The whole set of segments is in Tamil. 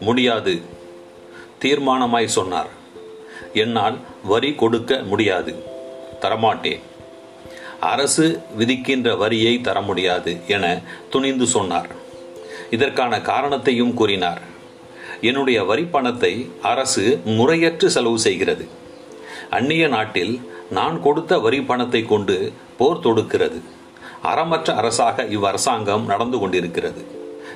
முடியாது. தீர்மானமாய் சொன்னார். என்னால் வரி கொடுக்க முடியாது. தரமாட்டேன். அரசு விதிக்கின்ற வரியை தர முடியாது என துணிந்து சொன்னார். இதற்கான காரணத்தையும் கூறினார். என்னுடைய வரி பணத்தை அரசு முறையற்று செலவு செய்கிறது. அந்நிய நாட்டில் நான் கொடுத்த வரி பணத்தை கொண்டு போர் தொடுக்கிறது. அறமற்ற அரசாக இவ்வரசாங்கம் நடந்து கொண்டிருக்கிறது.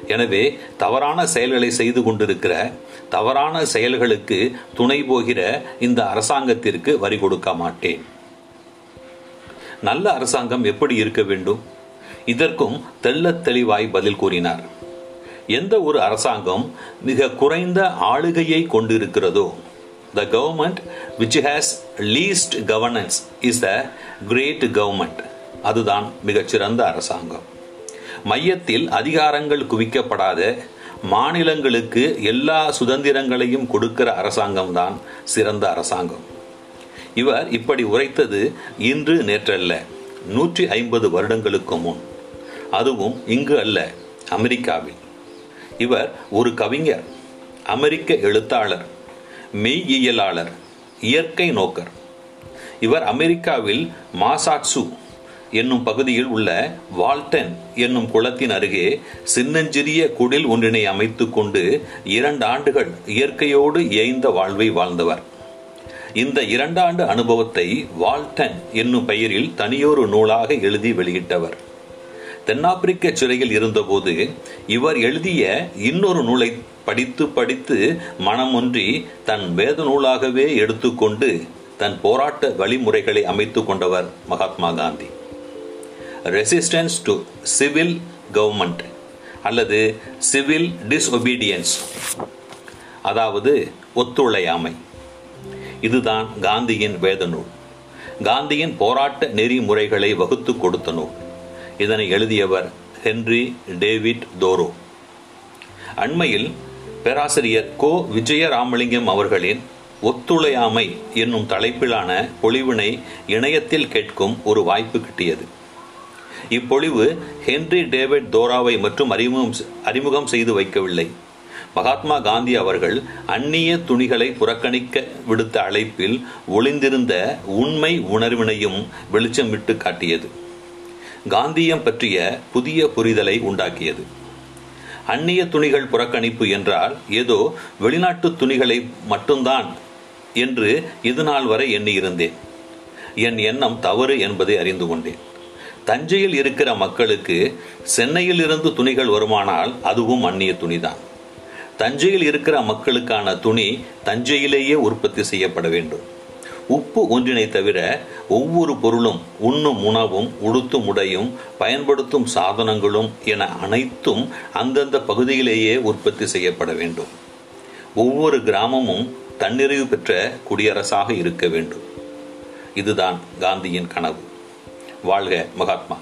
எனவே தவறான செயல்களை செய்து கொண்டிருக்கிற தவறான செயல்களுக்கு துணை போகிற இந்த அரசாங்கத்திற்கு வரி கொடுக்க மாட்டேன். நல்ல அரசாங்கம் எப்படி இருக்க வேண்டும்? இதற்கும் தெள்ளத் தெளிவாய் பதில் கூறினார். எந்த ஒரு அரசாங்கம் மிக குறைந்த ஆளுகையை கொண்டிருக்கிறதோ the government which has least governance is the great government அதுதான் மிகச்சிறந்த அரசாங்கம். மையத்தில் அதிகாரங்கள் குவிக்கப்படாத மாநிலங்களுக்கு எல்லா சுதந்திரங்களையும் கொடுக்கிற அரசாங்கம்தான் சிறந்த அரசாங்கம். இவர் இப்படி உரைத்தது இன்று நேற்றல்ல நூற்றி ஐம்பது வருடங்களுக்கு முன். அதுவும் இங்கு அல்ல அமெரிக்காவில். இவர் ஒரு கவிஞர் அமெரிக்க எழுத்தாளர் மெய்யியலாளர் இயற்கை நோக்கர். இவர் அமெரிக்காவில் மாசாட்சு என்னும் பகுதியில் உள்ள வால்டன் என்னும் குளத்தின் அருகே சின்னஞ்சிறிய குடில் ஒன்றினை அமைத்துக் கொண்டு இரண்டு ஆண்டுகள் இயற்கையோடு ஏய்ந்த வாழ்வை வாழ்ந்தவர். இந்த இரண்டாண்டு அனுபவத்தை வால்டன் என்னும் பெயரில் தனியொரு நூலாக எழுதி வெளியிட்டவர். தென்னாப்பிரிக்க சிறையில் இருந்தபோது இவர் எழுதிய இன்னொரு நூலை படித்து படித்து மனமொன்றி தன் வேத நூலாகவே எடுத்துக்கொண்டு தன் போராட்ட வழிமுறைகளை அமைத்துக் கொண்டவர் Mahatma Gandhi. Resistance to civil government அல்லது சிவில் டிஸ்ஒபீடியன்ஸ் அதாவது ஒத்துழையாமை. இதுதான் காந்தியின் வேத நூல். காந்தியின் போராட்ட நெறிமுறைகளை வகுத்து கொடுத்த நூல். இதனை எழுதியவர் ஹென்றி டேவிட் தோரோ. அண்மையில் பேராசிரியர் கோ விஜயராமலிங்கம் அவர்களின் ஒத்துழையாமை என்னும் தலைப்பிலான பொழிவினை இணையத்தில் கேட்கும் ஒரு வாய்ப்பு கிட்டியது. இப்பொழிவு ஹென்றி டேவிட் தோராவை மற்றும் அறிமுகம் அறிமுகம் செய்து வைக்கவில்லை. மகாத்மா காந்தி அவர்கள் அந்நிய துணிகளை புறக்கணிக்க விடுத்த அழைப்பில் ஒளிந்திருந்த உண்மை உணர்வினையும் வெளிச்சமிட்டு காட்டியது. காந்தியம் பற்றிய புதிய புரிதலை உண்டாக்கியது. அந்நிய துணிகள் புறக்கணிப்பு என்றால் ஏதோ வெளிநாட்டு துணிகளை மட்டும்தான் என்று இதுநாள் வரை எண்ணியிருந்தேன். என் எண்ணம் தவறு என்பதை அறிந்து கொண்டேன். தஞ்சையில் இருக்கிற மக்களுக்கு சென்னையில் இருந்து துணிகள் வருமானால் அதுவும் அந்நிய துணிதான். தஞ்சையில் இருக்கிற மக்களுக்கான துணி தஞ்சையிலேயே உற்பத்தி செய்யப்பட வேண்டும். உப்பு ஒன்றினை தவிர ஒவ்வொரு பொருளும் உண்ணும் உணவும் உடுத்தும் உடையும் பயன்படுத்தும் சாதனங்களும் என அனைத்தும் அந்தந்த பகுதியிலேயே உற்பத்தி செய்யப்பட வேண்டும். ஒவ்வொரு கிராமமும் தன்னிறைவு பெற்ற குடியரசாக இருக்க வேண்டும். இதுதான் காந்தியின் கனவு. வாழ்க மகாத்மா.